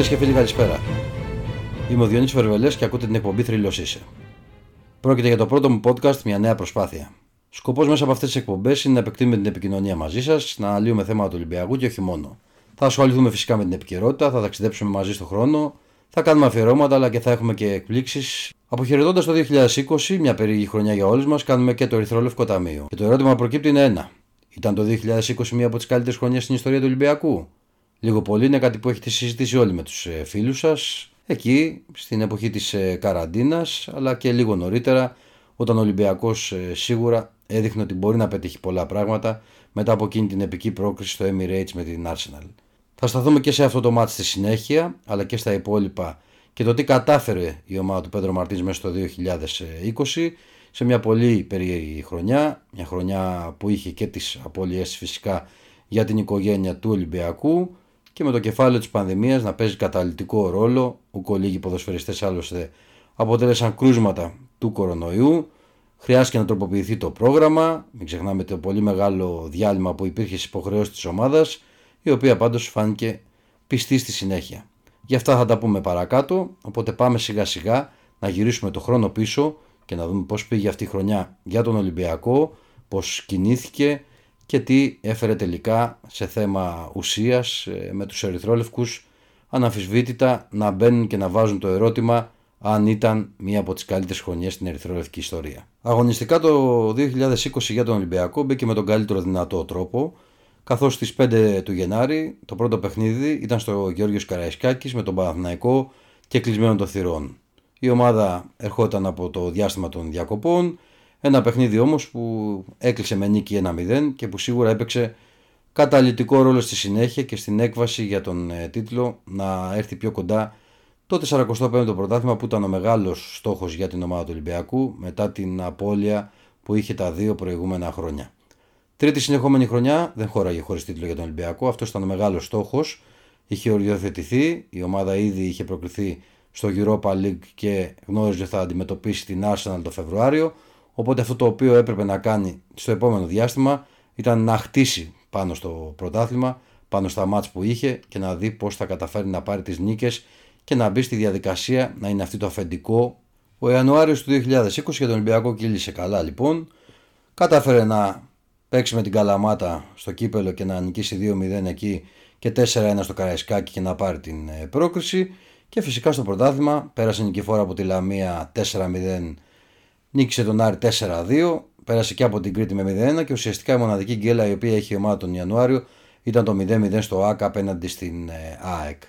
Φίλες και φίλοι, καλησπέρα. Είμαι ο Διονύσης Βερβελές και ακούτε την εκπομπή Θρύλος είσαι. Πρόκειται για το πρώτο μου podcast, μια νέα προσπάθεια. Σκοπός μέσα από αυτές τις εκπομπές είναι να επεκτείνουμε την επικοινωνία μαζί σας, να αναλύουμε θέματα του Ολυμπιακού και όχι μόνο. Θα ασχοληθούμε φυσικά με την επικαιρότητα, θα ταξιδέψουμε μαζί στον χρόνο, θα κάνουμε αφιερώματα αλλά και θα έχουμε και εκπλήξεις. Αποχαιρετώντας το 2020, μια περίεργη χρονιά για όλους μας, κάνουμε και το Ερυθρόλευκο Ταμείο. Και το ερώτημα που προκύπτει είναι ένα. Ήταν το 2020 μία από τις καλύτερες χρονιές στην ιστορία του Ολυμπιακού. Λίγο πολύ είναι κάτι που έχετε συζητήσει όλοι με τους ε, φίλους σας, εκεί στην εποχή της ε, καραντίνας, αλλά και λίγο νωρίτερα, όταν ο Ολυμπιακός ε, σίγουρα έδειχνε ότι μπορεί να πετύχει πολλά πράγματα μετά από εκείνη την επική πρόκριση στο Emirates με την Arsenal. Θα σταθούμε και σε αυτό το μάτι στη συνέχεια, αλλά και στα υπόλοιπα και το τι κατάφερε η ομάδα του Πέντρο Μαρτίνς μέσα στο 2020 σε μια πολύ περίεργη χρονιά, μια χρονιά που είχε και τις απώλειές φυσικά για την οικογένεια του Ολυμπιακού και με το κεφάλαιο της πανδημίας να παίζει καταλητικό ρόλο, ούκο λίγοι ποδοσφαιριστές άλλωστε αποτέλεσαν κρούσματα του κορονοϊού, χρειάστηκε να τροποποιηθεί το πρόγραμμα, μην ξεχνάμε το πολύ μεγάλο διάλειμμα που υπήρχε στις υποχρεώσεις της ομάδας, η οποία πάντως φάνηκε πιστή στη συνέχεια. Γι' αυτά θα τα πούμε παρακάτω, οπότε πάμε σιγά σιγά να γυρίσουμε το χρόνο πίσω και να δούμε πώς πήγε αυτή η χρονιά για τον Ολυμπιακό, πώς κινήθηκε και τι έφερε τελικά σε θέμα ουσίας ε, με τους ερυθρόλευκους αναμφισβήτητα να μπαίνουν και να βάζουν το ερώτημα αν ήταν μία από τις καλύτερες χρονιές στην ερυθρόλευκη ιστορία. Αγωνιστικά το 2020 για τον Ολυμπιακό μπήκε με τον καλύτερο δυνατό τρόπο καθώς στις 5 του Γενάρη το πρώτο παιχνίδι ήταν στο Γεώργιος Καραϊσκάκης με τον Παναθηναϊκό και κλεισμένο των θυρών. Η ομάδα ερχόταν από το διάστημα των διακοπών, ένα παιχνίδι όμως που έκλεισε με νίκη 1-0 και που σίγουρα έπαιξε καταλητικό ρόλο στη συνέχεια και στην έκβαση για τον ε, τίτλο να έρθει πιο κοντά το 45ο πρωτάθλημα που ήταν ο μεγάλος στόχος για την ομάδα του Ολυμπιακού μετά την απώλεια που είχε τα δύο προηγούμενα χρόνια. Τρίτη συνεχόμενη χρονιά δεν χώραγε χωρίς τίτλο για τον Ολυμπιακό. Αυτός ήταν ο μεγάλος στόχος. Είχε οριοθετηθεί. Η ομάδα ήδη είχε προκριθεί στο Europa League και γνώριζε ότι θα αντιμετωπίσει την Arsenal το Φεβρουάριο. Οπότε αυτό το οποίο έπρεπε να κάνει στο επόμενο διάστημα ήταν να χτίσει πάνω στο πρωτάθλημα, πάνω στα μάτς που είχε και να δει πώς θα καταφέρει να πάρει τις νίκες και να μπει στη διαδικασία να είναι αυτή το αφεντικό. Ο Ιανουάριος του 2020 για τον Ολυμπιακό κύλησε καλά λοιπόν. Κατάφερε να παίξει με την Καλαμάτα στο κύπελο και να νικήσει 2-0 εκεί και 4-1 στο Καραϊσκάκι και να πάρει την ε, πρόκριση. Και φυσικά στο πρωτάθλημα πέρασε νικηφόρα από τη Λαμία 4-0, νίκησε τον Άρη 4-2, πέρασε και από την Κρήτη με 0 και ουσιαστικά η μοναδική γκέλα η οποία είχε η ομάδα τον Ιανουάριο ήταν το 0-0 στο ΑΚΑ απέναντι στην ε, ΑΕΚ.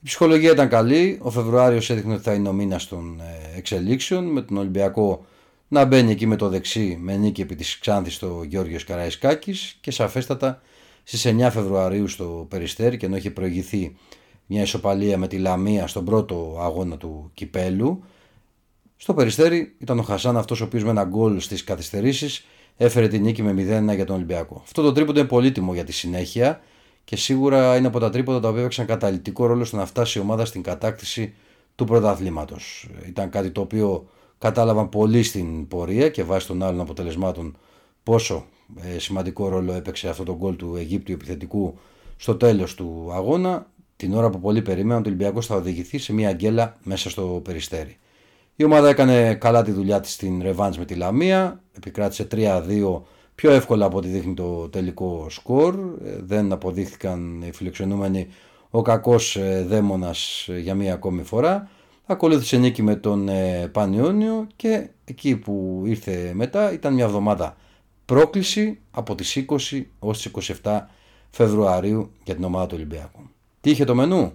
Η ψυχολογία ήταν καλή, ο Φεβρουάριος έδειχνε ότι θα είναι ο μήνας των ε, εξελίξεων με τον Ολυμπιακό να μπαίνει εκεί με το δεξί με νίκη επί της Ξάνθης στο Γιώργος Καραϊσκάκης και σαφέστατα στις 9 Φεβρουαρίου στο Περιστέρι και ενώ είχε προηγηθεί μια ισοπαλία με τη Λαμία στον πρώτο αγώνα του Κυπέλου στο Περιστέρι ήταν ο Χασάν αυτός ο οποίος με ένα γκολ στις καθυστερήσεις έφερε τη νίκη με 0-1 για τον Ολυμπιακό. Αυτό το τρίποντο είναι πολύτιμο για τη συνέχεια και σίγουρα είναι από τα τρίποντα τα οποία έπαιξαν καταλητικό ρόλο στο να φτάσει η ομάδα στην κατάκτηση του πρωταθλήματος. Ήταν κάτι το οποίο κατάλαβαν πολύ στην πορεία και βάσει των άλλων αποτελεσμάτων πόσο ε, σημαντικό ρόλο έπαιξε αυτό το γκολ του Αιγύπτιου επιθετικού στο τέλος του αγώνα την ώρα που πολλοί περίμεναν ότι ο Ολυμπιακός θα οδηγηθεί σε μια γκέλα μέσα στο περιστέρι. Η ομάδα έκανε καλά τη δουλειά της στην ρεβάντς με τη Λαμία, επικράτησε 3-2 πιο εύκολα από ό,τι δείχνει το τελικό σκορ, ε, δεν αποδείχθηκαν οι φιλοξενούμενοι ο κακός ε, δαίμονας για μία ακόμη φορά. Ακολούθησε νίκη με τον ε, Πανιόνιο και εκεί που ήρθε μετά ήταν μια εβδομάδα πρόκληση από τις 20 ως τις 27 Φεβρουαρίου για την ομάδα του Ολυμπιακού. Τι είχε το μενού;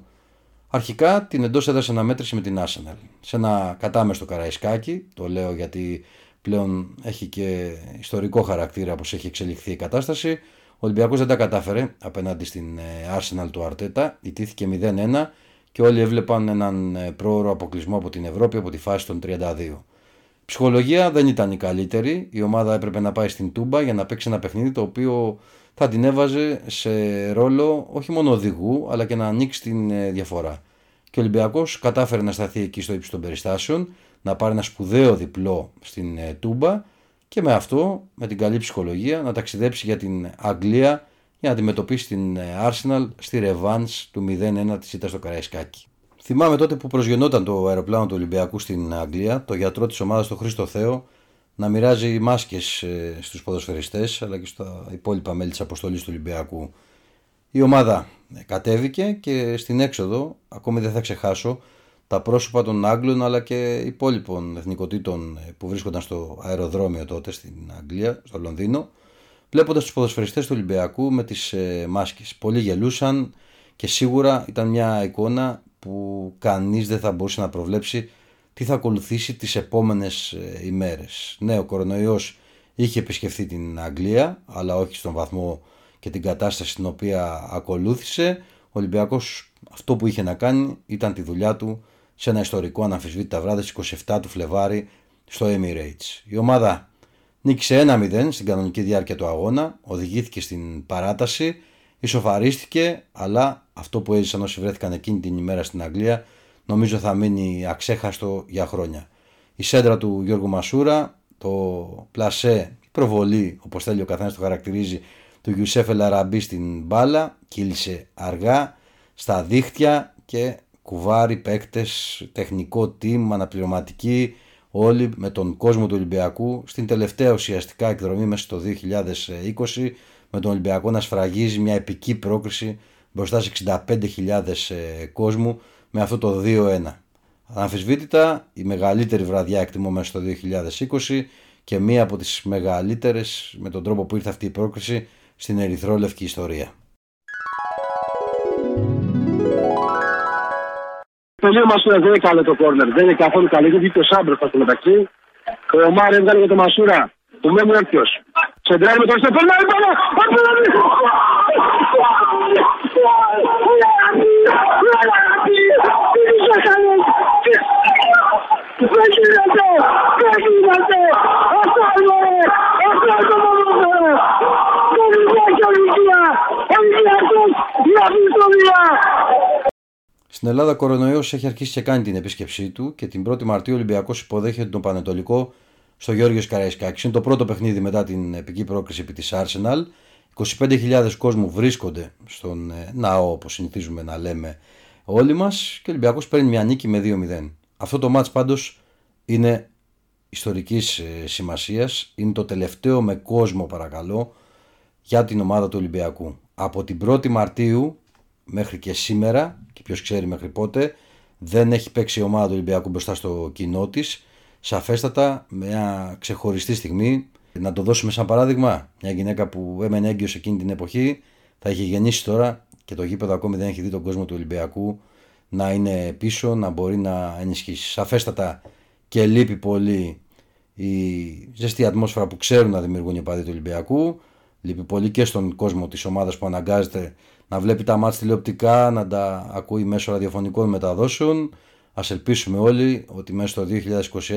Αρχικά την εντός έδρασε αναμέτρηση με την Arsenal. Σε ένα κατάμεστο καραϊσκάκι, το λέω γιατί πλέον έχει και ιστορικό χαρακτήρα πως έχει εξελιχθεί η κατάσταση. Ο Ολυμπιακός δεν τα κατάφερε απέναντι στην ε, Arsenal του Αρτέτα, ιτήθηκε 0-1 και όλοι έβλεπαν έναν ε, πρόωρο αποκλεισμό από την Ευρώπη από τη φάση των 32. Η ψυχολογία δεν ήταν η καλύτερη. Η ομάδα έπρεπε να πάει στην Τούμπα για να παίξει ένα παιχνίδι το οποίο θα την έβαζε σε ρόλο όχι μόνο οδηγού αλλά και να ανοίξει την ε, διαφορά. Και ο Ολυμπιακός κατάφερε να σταθεί εκεί στο ύψος των περιστάσεων, να πάρει ένα σπουδαίο διπλό στην ε, Τούμπα και με αυτό, με την καλή ψυχολογία, να ταξιδέψει για την Αγγλία για να αντιμετωπίσει την ε, Arsenal στη ρεβάνς του 0-1 της ήττας στο Καραϊσκάκι. Θυμάμαι τότε που προσγενόταν το αεροπλάνο του Ολυμπιακού στην Αγγλία, το γιατρό της ομάδας, τον Χρήστο Θέο, να μοιράζει μάσκες ε, στους ποδοσφαιριστές αλλά και στα υπόλοιπα μέλη της αποστολής του Ολυμπιακού. Η ομάδα ε, κατέβηκε και στην έξοδο, ακόμη δεν θα ξεχάσω, τα πρόσωπα των Άγγλων αλλά και υπόλοιπων εθνικοτήτων ε, που βρίσκονταν στο αεροδρόμιο τότε στην Αγγλία, στο Λονδίνο, βλέποντας τους ποδοσφαιριστές του Ολυμπιακού με τις ε, μάσκες. Πολλοί γελούσαν και σίγουρα ήταν μια εικόνα που κανείς δεν θα μπορούσε να προβλέψει τι θα ακολουθήσει τις επόμενες ε, ημέρες. Ναι, ο κορονοϊός είχε επισκεφθεί την Αγγλία, αλλά όχι στον βαθμό και την κατάσταση στην οποία ακολούθησε. Ο Ολυμπιακός αυτό που είχε να κάνει ήταν τη δουλειά του σε ένα ιστορικό αναμφισβήτητα βράδυ στις 27 του Φλεβάρι στο Emirates. Η ομάδα νίκησε 1-0 στην κανονική διάρκεια του αγώνα, οδηγήθηκε στην παράταση, ισοφαρίστηκε, αλλά αυτό που έζησαν όσοι βρέθηκαν εκείνη την ημέρα στην Αγγλία νομίζω θα μείνει αξέχαστο για χρόνια. Η σέντρα του Γιώργου Μασούρα, το πλασέ, η προβολή, όπως θέλει ο καθένας το χαρακτηρίζει, του Γιουσέφ Ελαραμπή στην μπάλα, κύλησε αργά, στα δίχτυα και κουβάρι, παίκτες, τεχνικό team, αναπληρωματική, όλοι με τον κόσμο του Ολυμπιακού στην τελευταία ουσιαστικά εκδρομή μέσα στο 2020 με τον Ολυμπιακό να σφραγίζει μια επική πρόκριση μπροστά σε 65.000 ε, κόσμου με αυτό το 2-1. Αναμφισβήτητα η μεγαλύτερη βραδιά εκτιμώ μέσα στο 2020 και μία από τις μεγαλύτερες με τον τρόπο που ήρθε αυτή η πρόκριση στην ερυθρόλευκη ιστορία. Τελείω Μασούρα δεν είναι καλό το κόρνερ. Δεν είναι καθόλου καλό. Έχει βγει ο Σάμπρος στο μεταξύ. Ο Ομάρ έβγαλε για το Μασούρα. Που με μου έρθει Σεντράρει με τον Στεφάν. Περνάει πάνω. Στην Ελλάδα, κορονοϊός έχει αρχίσει και κάνει την επίσκεψή του και την 1η Μαρτίου ο Ολυμπιακός υποδέχεται τον Πανετολικό στο Γιώργο Καραϊσκάκης. Είναι το πρώτο παιχνίδι μετά την επική πρόκριση επί της Arsenal. 25.000 κόσμου βρίσκονται στον ε, ναό, όπως συνηθίζουμε να λέμε όλοι μας, και ο Ολυμπιακός παίρνει μια νίκη με 2-0. Αυτό το μάτς πάντως είναι ιστορικής ε, σημασίας. Είναι το τελευταίο με κόσμο, παρακαλώ, για την ομάδα του Ολυμπιακού. Από την 1η Μαρτίου μέχρι και σήμερα, και ποιος ξέρει μέχρι πότε, δεν έχει παίξει η ομάδα του Ολυμπιακού μπροστά στο κοινό της. Σαφέστατα, μια ξεχωριστή στιγμή, να το δώσουμε σαν παράδειγμα, μια γυναίκα που έμενε έγκυος εκείνη την εποχή, θα είχε γεννήσει τώρα και το γήπεδο ακόμη δεν έχει δει τον κόσμο του Ολυμπιακού να είναι πίσω, να μπορεί να ενισχύσει. Σαφέστατα και λείπει πολύ η ζεστή ατμόσφαιρα που ξέρουν να δημιουργούν οι οπαδοί του Ολυμπιακού. Λείπει πολύ και στον κόσμο της ομάδας που αναγκάζεται να βλέπει τα μάτια τηλεοπτικά, να τα ακούει μέσω ραδιοφωνικών μεταδόσεων. Α ελπίσουμε όλοι ότι μέσα στο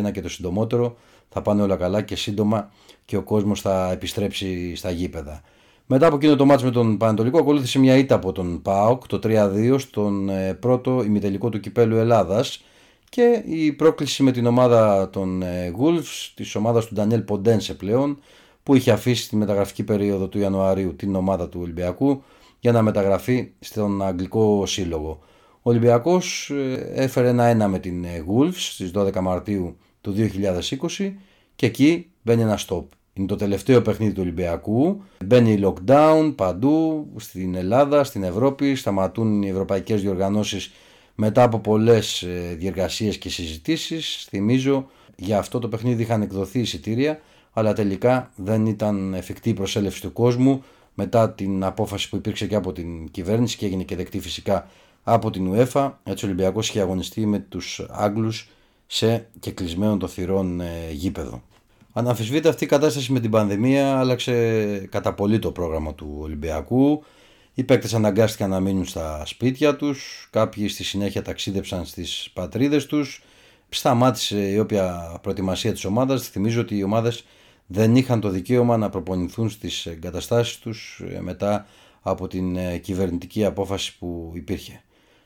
2021 και το συντομότερο θα πάνε όλα καλά και σύντομα και ο κόσμος θα επιστρέψει στα γήπεδα. Μετά από εκείνο το μάτς με τον Πανατολικό ακολούθησε μια ήττα από τον ΠΑΟΚ το 3-2 στον ε, πρώτο ημιτελικό του κυπέλου Ελλάδας και η πρόκληση με την ομάδα των ε, Wolves, της ομάδας του Ντανιέλ Ποντένσε πλέον που είχε αφήσει τη μεταγραφική περίοδο του Ιανουαρίου την ομάδα του Ολυμπιακού για να μεταγραφεί στον Αγγλικό Σύλλογο. Ο Ολυμπιακός ε, έφερε ένα-ένα με την ε, Wolves στις 12 Μαρτίου του 2020 και εκεί μπαίνει ένα stop. Είναι το τελευταίο παιχνίδι του Ολυμπιακού. Μπαίνει lockdown παντού, στην Ελλάδα, στην Ευρώπη. Σταματούν οι ευρωπαϊκές διοργανώσεις μετά από πολλές ε, διεργασίες και συζητήσεις. Θυμίζω, για αυτό το παιχνίδι είχαν εκδοθεί εισιτήρια, αλλά τελικά δεν ήταν εφικτή η προσέλευση του κόσμου μετά την απόφαση που υπήρξε και από την κυβέρνηση και έγινε και δεκτή φυσικά από την UEFA. Έτσι ο Ολυμπιακός είχε αγωνιστεί με τους Άγγλους σε κεκλεισμένο των θυρών ε, γήπεδο. Αναμφισβήτητα αυτή η κατάσταση με την πανδημία άλλαξε κατά πολύ το πρόγραμμα του Ολυμπιακού. Οι παίκτες αναγκάστηκαν να μείνουν στα σπίτια τους, κάποιοι στη συνέχεια ταξίδεψαν στις πατρίδες τους. Σταμάτησε η όποια προετοιμασία της ομάδας. Θυμίζω ότι οι ομάδες δεν είχαν το δικαίωμα να προπονηθούν στις εγκαταστάσεις τους ε, μετά από την ε, κυβερνητική απόφαση που υπήρχε.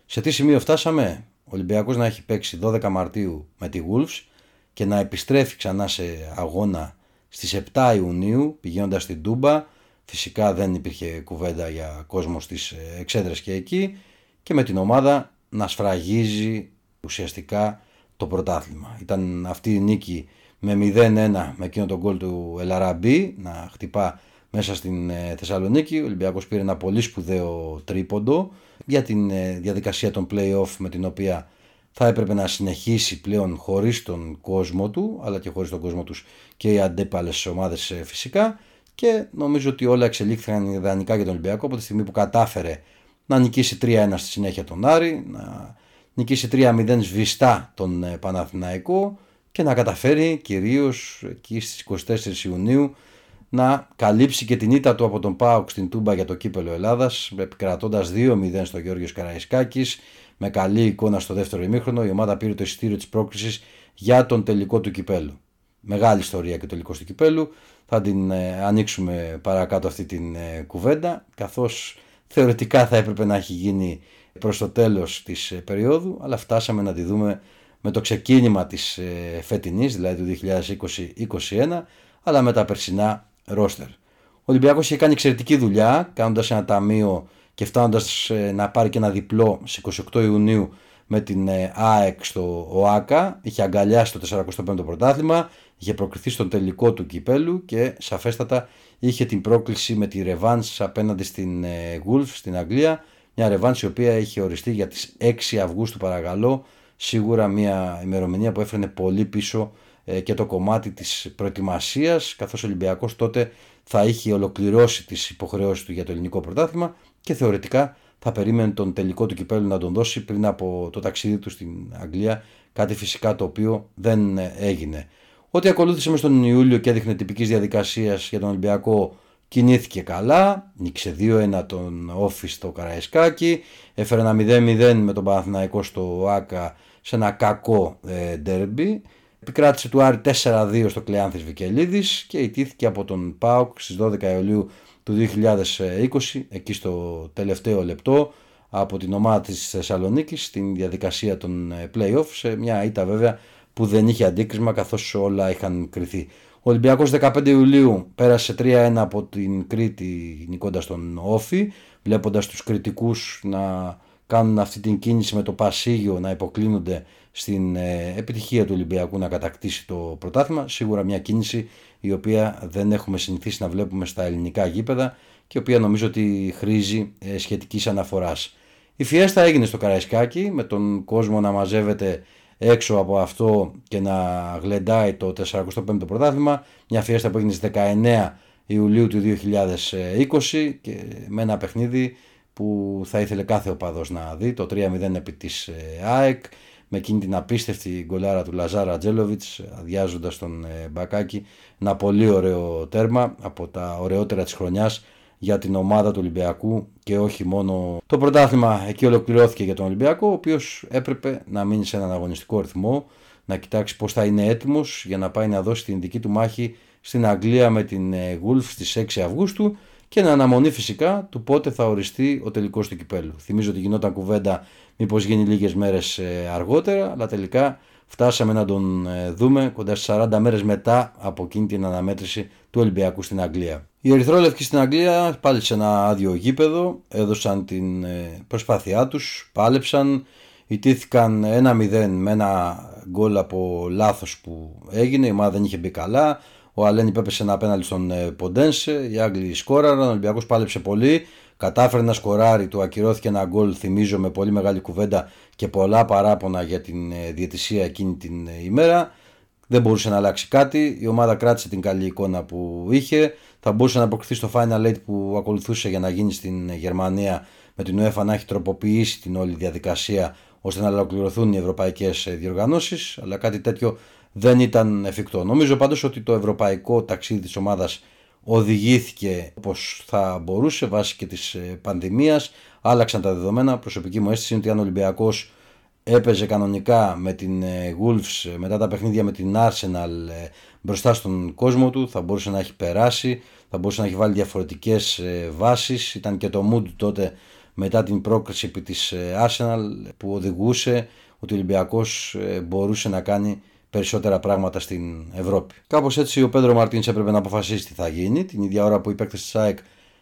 Σε τι σημείο φτάσαμε, ο Ολυμπιακός να έχει παίξει 12 Μαρτίου με τη Wolves και να επιστρέφει ξανά σε αγώνα στις 7 Ιουνίου πηγαίνοντας στην Τούμπα, Φυσικά δεν υπήρχε κουβέντα για κόσμο στις εξέδρες και εκεί και με την ομάδα να σφραγίζει ουσιαστικά το πρωτάθλημα. Ήταν αυτή η νίκη με 0-1 με εκείνο τον γκολ του Ελαραμπή να χτυπά μέσα στην ε, Θεσσαλονίκη. Ο Ολυμπιακός πήρε ένα πολύ σπουδαίο τρίποντο για την ε, διαδικασία των play-off με την οποία θα έπρεπε να συνεχίσει πλέον χωρίς τον κόσμο του αλλά και χωρίς τον κόσμο τους και οι αντέπαλες ομάδες ε, φυσικά. Και νομίζω ότι όλα εξελίχθηκαν ιδανικά για τον Ολυμπιακό από τη στιγμή που κατάφερε να νικήσει 3-1 στη συνέχεια τον Άρη, να νικήσει 3-0 σβηστά τον Παναθηναϊκό και να καταφέρει κυρίως εκεί στις 24 Ιουνίου να καλύψει και την ήττα του από τον ΠΑΟΚ στην Τούμπα για το κύπελο Ελλάδας επικρατώντας 2-0 στο Γιώργος Καραϊσκάκης με καλή εικόνα στο δεύτερο ημίχρονο η ομάδα πήρε το εισιτήριο της πρόκλησης για τον τελικό του κυπέλου. Μεγάλη ιστορία και το τελικός του κυπέλου. Θα την ε, ανοίξουμε παρακάτω αυτή την ε, κουβέντα καθώς θεωρητικά θα έπρεπε να έχει γίνει προς το τέλος της ε, περίοδου αλλά φτάσαμε να τη δούμε με το ξεκίνημα της ε, φετινής, δηλαδή του 2020-2021, αλλά με τα περσινά ρόστερ. Ο Ολυμπιακός είχε κάνει εξαιρετική δουλειά, κάνοντας ένα ταμείο και φτάνοντας ε, να πάρει και ένα διπλό στις 28 Ιουνίου με την ε, ΑΕΚ στο ΟΑΚΑ, είχε αγκαλιάσει το 45ο πρωτάθλημα, είχε προκριθεί στον τελικό του κυπέλου και σαφέστατα είχε την πρόκληση με τη Ρεβάνς απέναντι στην Wolves στην Αγγλία, μια Ρεβάνς η οποία είχε οριστεί για τις 6 Αυγούστου παρακαλώ. Σίγουρα μια ημερομηνία που έφερνε πολύ πίσω ε, και το κομμάτι της προετοιμασίας καθώς ο Ολυμπιακός τότε θα είχε ολοκληρώσει τις υποχρεώσεις του για το ελληνικό πρωτάθλημα και θεωρητικά θα περίμενε τον τελικό του κυπέλου να τον δώσει πριν από το ταξίδι του στην Αγγλία κάτι φυσικά το οποίο δεν ε, έγινε. Ό,τι ακολούθησε μες στον Ιούλιο και έδειχνε τυπικής διαδικασίας για τον Ολυμπιακό κινήθηκε καλά, νίξε 2-1 τον Όφη στο Καραϊσκάκι, έφερε ένα 0-0 με τον Παναθηναϊκό στο Άκα σε ένα κακό ε, ντέρμπι. Επικράτησε του Άρη 4-2 στο Κλεάνθης Βικελίδης και ιτήθηκε από τον ΠΑΟΚ στις 12 Ιουλίου του 2020 εκεί στο τελευταίο λεπτό από την ομάδα της Θεσσαλονίκης στην διαδικασία των ε, play-off σε μια ήττα βέβαια που δεν είχε αντίκρισμα καθώς όλα είχαν κριθεί. Ο Ολυμπιακός 15 Ιουλίου πέρασε 3-1 από την Κρήτη νικώντας τον Όφη βλέποντας τους κριτικούς να κάνουν αυτή την κίνηση με το Πασίγιο να υποκλίνονται στην ε, επιτυχία του Ολυμπιακού να κατακτήσει το πρωτάθλημα. Σίγουρα μια κίνηση η οποία δεν έχουμε συνηθίσει να βλέπουμε στα ελληνικά γήπεδα και η οποία νομίζω ότι χρήζει ε, σχετικής αναφοράς. Η φιέστα έγινε στο Καραϊσκάκι με τον κόσμο να μαζεύεται έξω από αυτό και να γλεντάει το 45ο πρωτάθλημα. Μια φιέστα που έγινε στις 19 Ιουλίου του 2020 και με ένα παιχνίδι που θα ήθελε κάθε οπαδός να δει, το 3-0 επί της ε, ΑΕΚ, με εκείνη την απίστευτη γκολάρα του Λαζάρα Τζέλοβιτς, αδειάζοντας τον ε, Μπακάκη, ένα πολύ ωραίο τέρμα από τα ωραιότερα της χρονιάς για την ομάδα του Ολυμπιακού και όχι μόνο το πρωτάθλημα εκεί ολοκληρώθηκε για τον Ολυμπιακό ο οποίος έπρεπε να μείνει σε έναν αγωνιστικό ρυθμό να κοιτάξει πώς θα είναι έτοιμος για να πάει να δώσει την δική του μάχη στην Αγγλία με την Γουλφ ε, στις 6 Αυγούστου και να αναμονή φυσικά του πότε θα οριστεί ο τελικός του κυπέλου. Θυμίζω ότι γινόταν κουβέντα μήπως γίνει λίγες μέρες ε, αργότερα, αλλά τελικά φτάσαμε να τον ε, δούμε κοντά στις 40 μέρες μετά από εκείνη την αναμέτρηση του Ολυμπιακού στην Αγγλία. Οι Ερυθρόλευκοι στην Αγγλία πάλι σε ένα άδειο γήπεδο έδωσαν την ε, προσπάθειά τους, πάλεψαν, ιτήθηκαν 1-0 με ένα γκολ από λάθος που έγινε, η ομάδα δεν είχε μπει καλά, ο Αλένη πέπεσε ένα απέναντι στον ε, Ποντένσε. Οι Άγγλοι σκόραραν. Ο Ολυμπιακός πάλεψε πολύ. Κατάφερε να σκοράρει. Του ακυρώθηκε ένα γκολ. Θυμίζω με πολύ μεγάλη κουβέντα και πολλά παράπονα για την ε, διαιτησία εκείνη την ε, ημέρα. Δεν μπορούσε να αλλάξει κάτι. Η ομάδα κράτησε την καλή εικόνα που είχε. Θα μπορούσε να αποκριθεί στο Final Eight που ακολουθούσε για να γίνει στην Γερμανία με την UEFA να έχει τροποποιήσει την όλη διαδικασία ώστε να ολοκληρωθούν οι ευρωπαϊκές διοργανώσεις. Αλλά κάτι τέτοιο δεν ήταν εφικτό. Νομίζω πάντως ότι το ευρωπαϊκό ταξίδι της ομάδας οδηγήθηκε όπως θα μπορούσε βάσει και της ε, πανδημίας. Άλλαξαν τα δεδομένα. Προσωπική μου αίσθηση είναι ότι αν ο Ολυμπιακός έπαιζε κανονικά με την ε, Wolves ε, μετά τα παιχνίδια με την Arsenal μπροστά στον κόσμο του θα μπορούσε να έχει περάσει, θα μπορούσε να έχει βάλει διαφορετικές βάσεις. Ήταν και το mood τότε μετά την πρόκριση επί της Arsenal που οδηγούσε ότι ο Ολυμπιακός μπορούσε να κάνει περισσότερα πράγματα στην Ευρώπη. Κάπως έτσι ο Πέντρο Μαρτίνς έπρεπε να αποφασίσει τι θα γίνει. Την ίδια ώρα που οι παίκτες της ΑΕΚ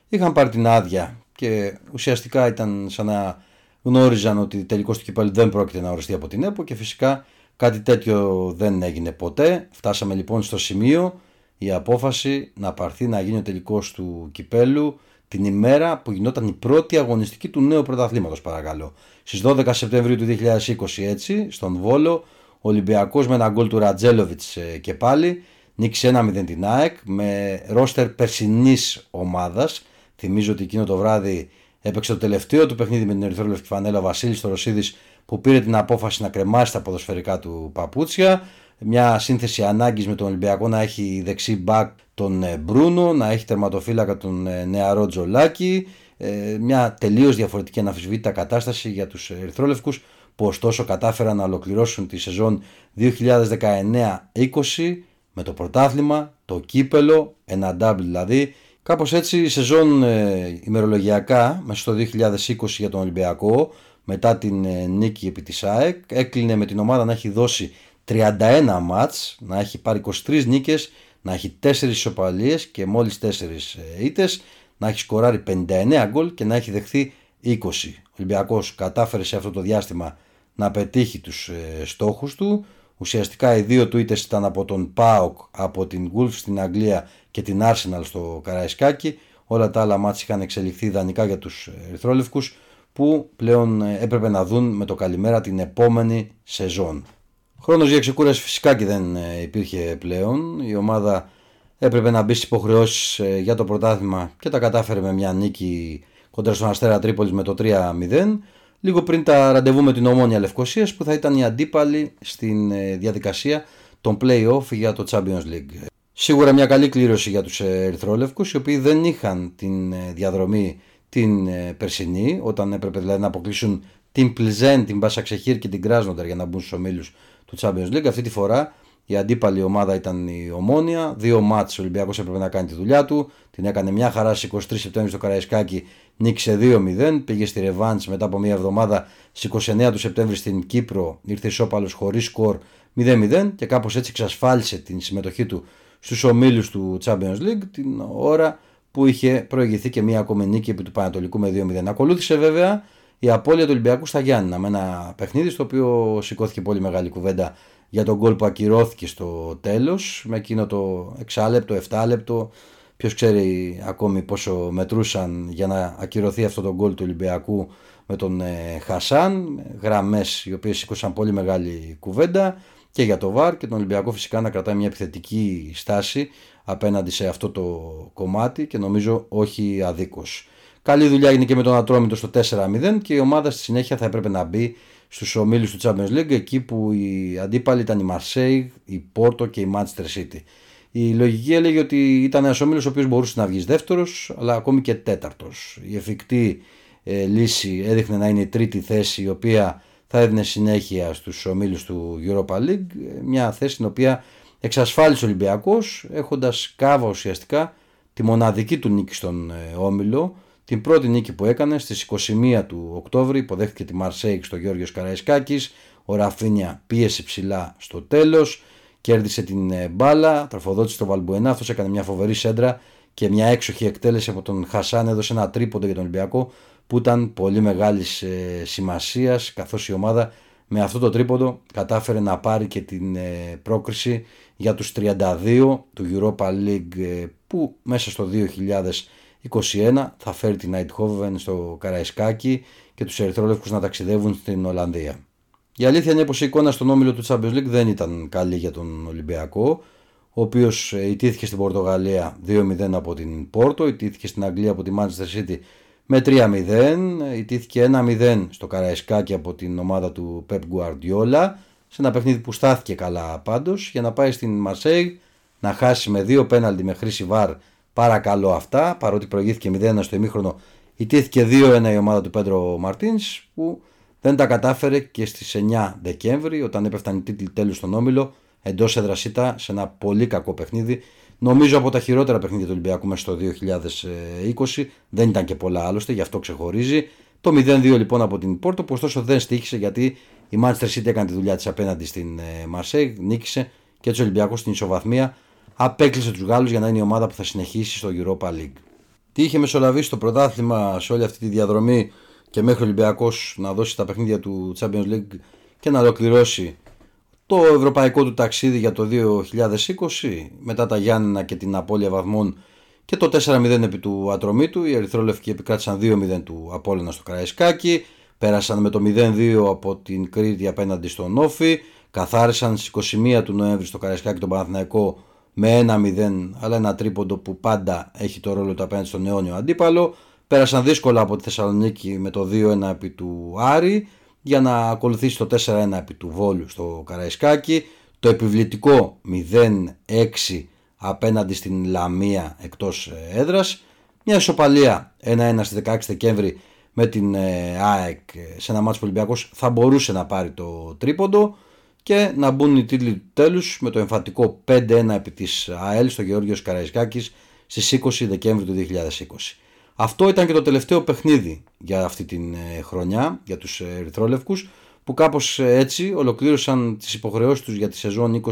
είχαν πάρει την άδεια και ουσιαστικά ήταν σαν να γνώριζαν ότι τελικό του κυπέλου δεν πρόκειται να οριστεί από την ΕΠΟ και φυσικά κάτι τέτοιο δεν έγινε ποτέ. Φτάσαμε λοιπόν στο σημείο η απόφαση να πάρθει να γίνει ο τελικός του κυπέλου την ημέρα που γινόταν η πρώτη αγωνιστική του νέου πρωταθλήματος παρακαλώ. Στις 12 Σεπτεμβρίου του 2020 έτσι στον Βόλο ο Ολυμπιακός με ένα γκολ του Ρατζέλοβιτς ε, και πάλι νίκησε 1-0 την ΑΕΚ με ρόστερ περσινής ομάδας. Θυμίζω ότι εκείνο το βράδυ έπαιξε το τελευταίο του παιχνίδι με την Ερυθρόλευκη Φανέλα ο Βασίλης Τωροσίδης που πήρε την απόφαση να κρεμάσει τα ποδοσφαιρικά του παπούτσια. Μια σύνθεση ανάγκης με τον Ολυμπιακό να έχει δεξί μπακ τον ε, Μπρούνο, να έχει τερματοφύλακα τον ε, νεαρό Τζολάκη. Μια τελείως διαφορετική αναφυσβήτητα κατάσταση για τους Ερυθρόλευκους που ωστόσο κατάφεραν να ολοκληρώσουν τη σεζόν 2019-20 με το πρωτάθλημα, το κύπελο, ένα double δηλαδή. Κάπως έτσι η σεζόν ε, ημερολογιακά μέσα στο 2020 για τον Ολυμπιακό μετά την ε, νίκη επί της ΑΕΚ έκλεινε με την ομάδα να έχει δώσει 31 μάτς, να έχει πάρει 23 νίκες, να έχει 4 ισοπαλίες και μόλις 4 ε, ήττες, να έχει σκοράρει 59 γκολ και να έχει δεχθεί 20. Ο Ολυμπιακός κατάφερε σε αυτό το διάστημα να πετύχει τους ε, στόχους του. Ουσιαστικά οι δύο του ήταν από τον ΠΑΟΚ, από την Wolves στην Αγγλία και την Arsenal στο Καραϊσκάκι. Όλα τα άλλα μάτια είχαν εξελιχθεί ιδανικά για τους Ερυθρόλευκους που πλέον ε, έπρεπε να δουν με το καλημέρα την επόμενη σεζόν. Χρόνος για ξεκούραση φυσικά και δεν ε, υπήρχε πλέον. Η ομάδα έπρεπε να μπει στις υποχρεώσεις για το πρωτάθλημα και τα κατάφερε με μια νίκη κοντά στον Αστέρα Τρίπολης με το 3-0 λίγο πριν τα ραντεβού με την Ομόνια Λευκοσίας που θα ήταν η αντίπαλη στην ε, διαδικασία των play-off για το Champions League. Σίγουρα μια καλή κλήρωση για τους ε, Ερυθρόλευκους οι οποίοι δεν είχαν την ε, διαδρομή την περσινή όταν έπρεπε δηλαδή να αποκλείσουν την Πλιζέν, την Μπασαξεχήρ και την Κράσνοντερ για να μπουν στους ομίλους του Champions League. Αυτή τη φορά η αντίπαλη ομάδα ήταν η Ομόνια. Δύο μάτς ο Ολυμπιακός έπρεπε να κάνει τη δουλειά του. Την έκανε μια χαρά στις 23 Σεπτέμβρη στο Καραϊσκάκι. Νίκησε 2-0. Πήγε στη Ρεβάντς μετά από μια εβδομάδα στις 29 του Σεπτέμβρη στην Κύπρο. Ήρθε ισόπαλος χωρίς σκορ 0-0 και κάπως έτσι εξασφάλισε την συμμετοχή του στους ομίλους του Champions League την ώρα που είχε προηγηθεί και μια ακόμη νίκη επί του Πανατολικού με 2-0. Ακολούθησε βέβαια η απώλεια του Ολυμπιακού στα Γιάννηνα με ένα παιχνίδι στο οποίο σηκώθηκε πολύ μεγάλη κουβέντα για τον γκολ που ακυρώθηκε στο τέλος με εκείνο το 6 λεπτό, 7 λεπτό ποιος ξέρει ακόμη πόσο μετρούσαν για να ακυρωθεί αυτό το γκολ του Ολυμπιακού με τον ε, Χασάν γραμμές οι οποίες σήκωσαν πολύ μεγάλη κουβέντα και για το ΒΑΡ και τον Ολυμπιακό φυσικά να κρατάει μια επιθετική στάση απέναντι σε αυτό το κομμάτι και νομίζω όχι αδίκως. Καλή δουλειά έγινε και με τον Ατρόμητο στο 4-0 και η ομάδα στη συνέχεια θα έπρεπε να μπει στους ομίλους του Champions League εκεί που οι αντίπαλοι ήταν η Marseille, η Porto και η Manchester City. Η λογική έλεγε ότι ήταν ένας όμιλο ο οποίος μπορούσε να βγει δεύτερος, αλλά ακόμη και τέταρτος. Η εφικτή ε, λύση έδειχνε να είναι η τρίτη θέση, η οποία θα έδινε συνέχεια στους ομίλους του Europa League. Μια θέση την οποία εξασφάλισε ο Ολυμπιακός, έχοντας κάβα ουσιαστικά τη μοναδική του νίκη στον ε, όμιλο την πρώτη νίκη που έκανε στις 21 του Οκτώβρη υποδέχθηκε τη Μαρσέικ στο Γιώργος Καραϊσκάκης, ο Ραφίνια πίεσε ψηλά στο τέλος, κέρδισε την ε, μπάλα, τροφοδότησε το Βαλμπουενά, αυτός έκανε μια φοβερή σέντρα και μια έξοχη εκτέλεση από τον Χασάν. Έδωσε ένα τρίποντο για τον Ολυμπιακό που ήταν πολύ μεγάλης ε, σημασίας καθώς η ομάδα με αυτό το τρίποντο κατάφερε να πάρει και την ε, πρόκριση για τους 32 του Europa League που μέσα στο 21 θα φέρει την Eindhoven στο Καραϊσκάκι και τους Ερυθρόλευκους να ταξιδεύουν στην Ολλανδία. Η αλήθεια είναι πως η εικόνα στον όμιλο του Champions League δεν ήταν καλή για τον Ολυμπιακό, ο οποίος ε, ιτήθηκε στην Πορτογαλία 2-0 από την Πόρτο, ιτήθηκε στην Αγγλία από τη Manchester City με 3-0, ιτήθηκε 1-0 στο Καραϊσκάκι από την ομάδα του Pep Guardiola, σε ένα παιχνίδι που στάθηκε καλά πάντως, για να πάει στην Marseille να χάσει με δύο πέναλτι με χρήση βαρ Παρακαλώ αυτά, παρότι προηγήθηκε 0-1 στο ημίχρονο, ιτήθηκε 2-1 η ομάδα του Πέντρο Μαρτίνς που δεν τα κατάφερε και στις 9 Δεκέμβρη όταν έπεφταν οι τίτλοι τέλους στον Όμιλο εντός έδρασίτα σε ένα πολύ κακό παιχνίδι. Νομίζω από τα χειρότερα παιχνίδια του Ολυμπιακού μέσα στο 2020. Δεν ήταν και πολλά άλλωστε, γι' αυτό ξεχωρίζει. Το 0-2 λοιπόν από την Πόρτο, που ωστόσο δεν στήχησε γιατί η Manchester City έκανε τη δουλειά της απέναντι στην Μαρσέγ, νίκησε και έτσι ο Ολυμπιακό στην ισοβαθμία απέκλεισε τους Γάλλους για να είναι η ομάδα που θα συνεχίσει στο Europa League. τι είχε μεσολαβήσει το πρωτάθλημα σε όλη αυτή τη διαδρομή και μέχρι ο Ολυμπιακός να δώσει τα παιχνίδια του Champions League και να ολοκληρώσει το ευρωπαϊκό του ταξίδι για το 2020 μετά τα Γιάννενα και την απώλεια βαθμών και το 4-0 επί του Ατρομήτου. Οι Ερυθρόλευκοι επικράτησαν 2-0 του Απόλλωνα στο Καραϊσκάκι. Πέρασαν με το 0-2 από την Κρήτη απέναντι στον Όφη. Καθάρισαν στις 21 του Νοέμβρη στο Καραϊσκάκι τον Παναθηναϊκό με 1-0 αλλά ένα τρίποντο που πάντα έχει το ρόλο του απέναντι στον αιώνιο αντίπαλο. Πέρασαν δύσκολα από τη Θεσσαλονίκη με το 2-1 επί του Άρη για να ακολουθήσει το 4-1 επί του Βόλου στο Καραϊσκάκι. Το επιβλητικό 0-6 απέναντι στην Λαμία εκτός ε, έδρας. Μια ισοπαλία 1-1 στις 16 Δεκέμβρη με την ε, ΑΕΚ ε, σε ένα μάτσο Ολυμπιακός θα μπορούσε να πάρει το τρίποντο και να μπουν οι τίτλοι του τέλους με το εμφαντικό 5-1 επί της ΑΕΛ στο Γεώργιος Καραϊσκάκης στις 20 Δεκέμβρη του 2020. Αυτό ήταν και το τελευταίο παιχνίδι για αυτή την χρονιά για τους Ερυθρόλευκους που κάπως έτσι ολοκλήρωσαν τις υποχρεώσεις τους για τη σεζόν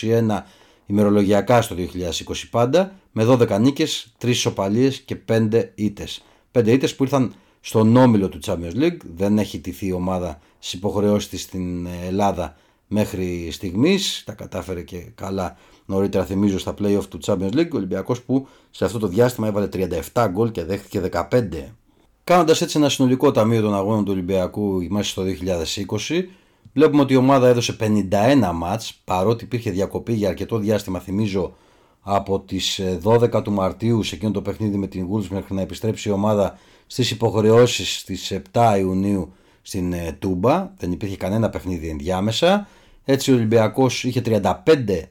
2021 ημερολογιακά στο 2020 πάντα με 12 νίκες, 3 ισοπαλίες και 5 ήτες. 5 ήτες που ήρθαν στον όμιλο του Champions League, δεν έχει τηθεί η ομάδα στις υποχρεώσεις της στην Ελλάδα μέχρι στιγμής, τα κατάφερε και καλά νωρίτερα θυμίζω στα play-off του Champions League, ο Ολυμπιακός που σε αυτό το διάστημα έβαλε 37 γκολ και δέχτηκε 15. Κάνοντας έτσι ένα συνολικό ταμείο των αγώνων του Ολυμπιακού μέσα στο 2020, Βλέπουμε ότι η ομάδα έδωσε 51 μάτς παρότι υπήρχε διακοπή για αρκετό διάστημα θυμίζω από τις 12 ε, του Μαρτίου σε εκείνο το παιχνίδι με την Wolves μέχρι να επιστρέψει η ομάδα στις υποχρεώσεις στις 7 Ιουνίου στην ε, Τούμπα. Δεν υπήρχε κανένα παιχνίδι ενδιάμεσα. Έτσι ο Ολυμπιακός είχε 35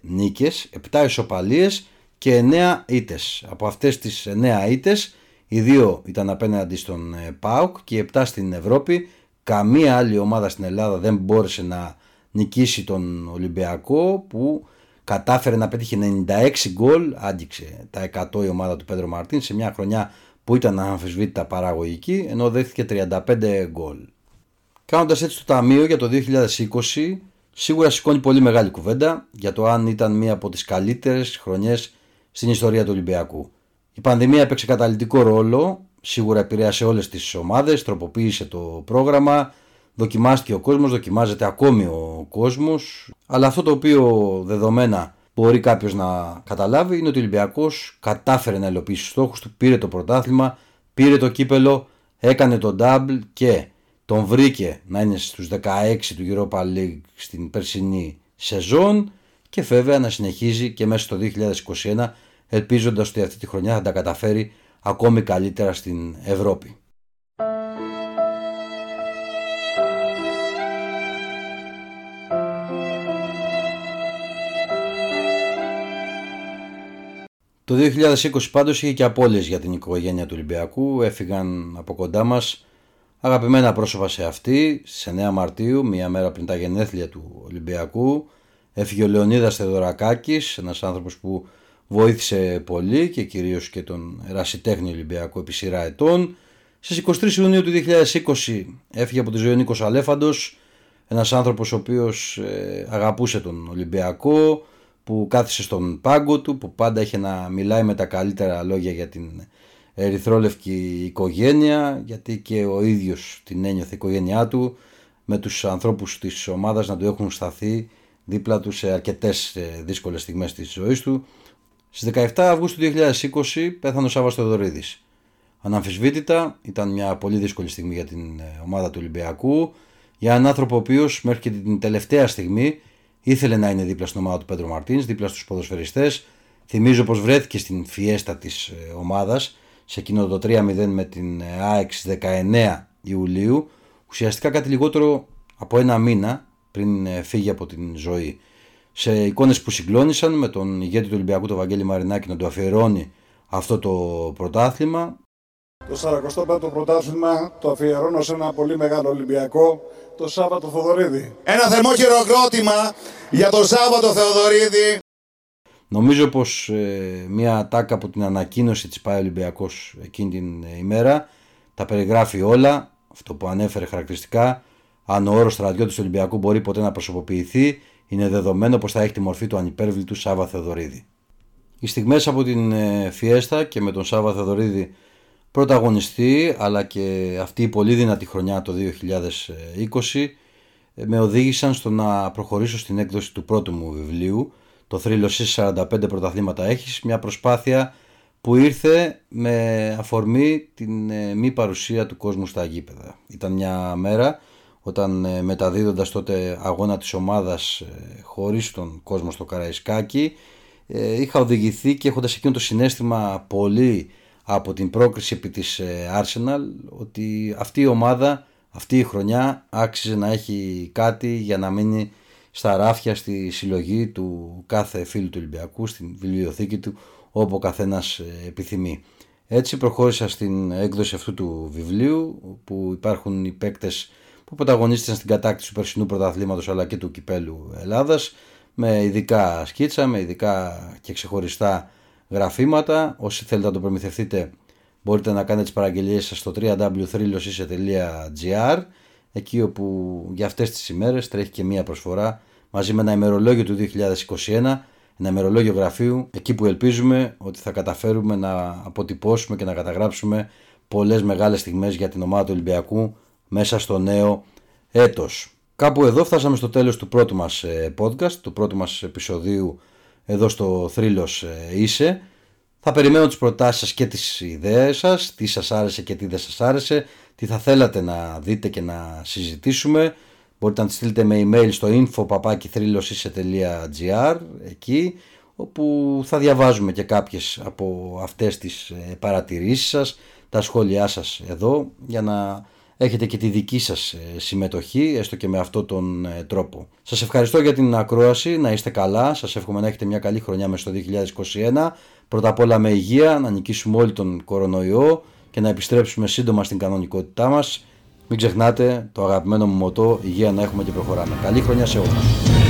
νίκες, 7 ισοπαλίες και 9 ήτες. Από αυτές τις 9 ήτες οι δύο ήταν απέναντι στον ε, ΠΑΟΚ και οι 7 στην Ευρώπη καμία άλλη ομάδα στην Ελλάδα δεν μπόρεσε να νικήσει τον Ολυμπιακό που κατάφερε να πέτυχε 96 γκολ, άγγιξε τα 100 η ομάδα του Πέντρο Μαρτίν σε μια χρονιά που ήταν αμφισβήτητα παραγωγική ενώ δέχθηκε 35 γκολ. Κάνοντας έτσι το ταμείο για το 2020 σίγουρα σηκώνει πολύ μεγάλη κουβέντα για το αν ήταν μία από τις καλύτερες χρονιές στην ιστορία του Ολυμπιακού. Η πανδημία έπαιξε καταλητικό ρόλο σίγουρα επηρέασε όλες τις ομάδες, τροποποίησε το πρόγραμμα, δοκιμάστηκε ο κόσμος, δοκιμάζεται ακόμη ο κόσμος, αλλά αυτό το οποίο δεδομένα μπορεί κάποιος να καταλάβει είναι ότι ο Ολυμπιακός κατάφερε να υλοποιήσει τους στόχους του, πήρε το πρωτάθλημα, πήρε το κύπελο, έκανε το double και τον βρήκε να είναι στους 16 του Europa League στην περσινή σεζόν και βέβαια να συνεχίζει και μέσα στο 2021 ελπίζοντας ότι αυτή τη χρονιά θα τα καταφέρει ακόμη καλύτερα στην Ευρώπη. Το 2020 πάντως είχε και απώλειες για την οικογένεια του Ολυμπιακού, έφυγαν από κοντά μας αγαπημένα πρόσωπα σε αυτή, σε 9 Μαρτίου, μία μέρα πριν τα γενέθλια του Ολυμπιακού, έφυγε ο Λεωνίδας Θεοδωρακάκης, ένας άνθρωπος που βοήθησε πολύ και κυρίως και τον ερασιτέχνη Ολυμπιακό επί σειρά ετών. Στις 23 Ιουνίου του 2020 έφυγε από τη ζωή ο Νίκος Αλέφαντος, ένας άνθρωπος ο οποίος ε, αγαπούσε τον Ολυμπιακό, που κάθισε στον πάγκο του, που πάντα είχε να μιλάει με τα καλύτερα λόγια για την ερυθρόλευκη οικογένεια, γιατί και ο ίδιος την ένιωθε η οικογένειά του, με τους ανθρώπους της ομάδας να του έχουν σταθεί δίπλα του σε αρκετές ε, δύσκολες στιγμές της ζωής του Στις 17 Αυγούστου 2020 πέθανε ο Σάββας Θεοδωρίδης. Αναμφισβήτητα ήταν μια πολύ δύσκολη στιγμή για την ε, ομάδα του Ολυμπιακού, για έναν άνθρωπο ο οποίος μέχρι και την τελευταία στιγμή ήθελε να είναι δίπλα στην ομάδα του Πέντρο Μαρτίνς, δίπλα στους ποδοσφαιριστές. Θυμίζω πως βρέθηκε στην φιέστα της ε, ομάδας σε εκείνο το 3-0 με την ε, ΑΕΚ 19 Ιουλίου, ουσιαστικά κάτι λιγότερο από ένα μήνα πριν φύγει από την ζωή σε εικόνες που συγκλώνησαν με τον ηγέτη του Ολυμπιακού, τον Βαγγέλη Μαρινάκη, να του αφιερώνει αυτό το πρωτάθλημα. Το 45ο πρωτάθλημα το αφιερώνω σε ένα πολύ μεγάλο Ολυμπιακό, το Σάββατο Θοδωρίδη. Ένα θερμό χειροκρότημα για το Σάββατο Θεοδωρίδη. Νομίζω πως ε, μια τάκα από την ανακοίνωση της ΠΑΕ Ολυμπιακός εκείνη την ε, ημέρα τα περιγράφει όλα, αυτό που ανέφερε χαρακτηριστικά, αν ο όρος στρατιώτης του Ολυμπιακού μπορεί ποτέ να προσωποποιηθεί είναι δεδομένο πως θα έχει τη μορφή του ανυπέρβλητου Σάβα Θεοδωρίδη. Οι στιγμές από την ε, Φιέστα και με τον Σάβα Θεοδωρίδη πρωταγωνιστή αλλά και αυτή η πολύ δυνατή χρονιά το 2020 ε, με οδήγησαν στο να προχωρήσω στην έκδοση του πρώτου μου βιβλίου το θρύλο 45 πρωταθλήματα έχεις μια προσπάθεια που ήρθε με αφορμή την ε, μη παρουσία του κόσμου στα γήπεδα. Ήταν μια μέρα όταν ε, μεταδίδοντας τότε αγώνα της ομάδας χωρίς τον κόσμο στο Καραϊσκάκι είχα οδηγηθεί και έχοντας εκείνο το συνέστημα πολύ από την πρόκριση επί της Arsenal ότι αυτή η ομάδα αυτή η χρονιά άξιζε να έχει κάτι για να μείνει στα ράφια στη συλλογή του κάθε φίλου του Ολυμπιακού, στην βιβλιοθήκη του, όπου ο καθένας ε, επιθυμεί. Έτσι προχώρησα στην έκδοση αυτού του βιβλίου, που υπάρχουν οι παίκτες που πρωταγωνίστησαν στην κατάκτηση του περσινού πρωταθλήματος αλλά και του κυπέλου Ελλάδας, με ειδικά σκίτσα, με ειδικά και ξεχωριστά γραφήματα. Όσοι θέλετε να το προμηθευτείτε μπορείτε να κάνετε τις παραγγελίες σας στο www.thrilosise.gr εκεί όπου για αυτές τις ημέρες τρέχει και μία προσφορά μαζί με ένα ημερολόγιο του 2021 ένα ημερολόγιο γραφείου εκεί που ελπίζουμε ότι θα καταφέρουμε να αποτυπώσουμε και να καταγράψουμε πολλές μεγάλες στιγμές για την ομάδα του Ολυμπιακού μέσα στο νέο έτος. Κάπου εδώ φτάσαμε στο τέλος του πρώτου μας ε, podcast, του πρώτου μας επεισοδίου εδώ στο Θρύλος ε, Είσαι. Θα περιμένω τις προτάσεις σας και τις ιδέες σας, τι σας άρεσε και τι δεν σας άρεσε, τι θα θέλατε να δείτε και να συζητήσουμε. Μπορείτε να τις στείλετε με email στο info.papakithrilosise.gr εκεί όπου θα διαβάζουμε και κάποιες από αυτές τις ε, παρατηρήσεις σας, τα σχόλιά σας εδώ για να έχετε και τη δική σας ε, συμμετοχή έστω και με αυτόν τον ε, τρόπο. Σας ευχαριστώ για την ακρόαση, να είστε καλά, σας εύχομαι να έχετε μια καλή χρονιά μέσα στο 2021 πρώτα απ' όλα με υγεία, να νικήσουμε όλοι τον κορονοϊό και να επιστρέψουμε σύντομα στην κανονικότητά μας. Μην ξεχνάτε το αγαπημένο μου μοτό, υγεία να έχουμε και προχωράμε. Καλή χρονιά σε όλους.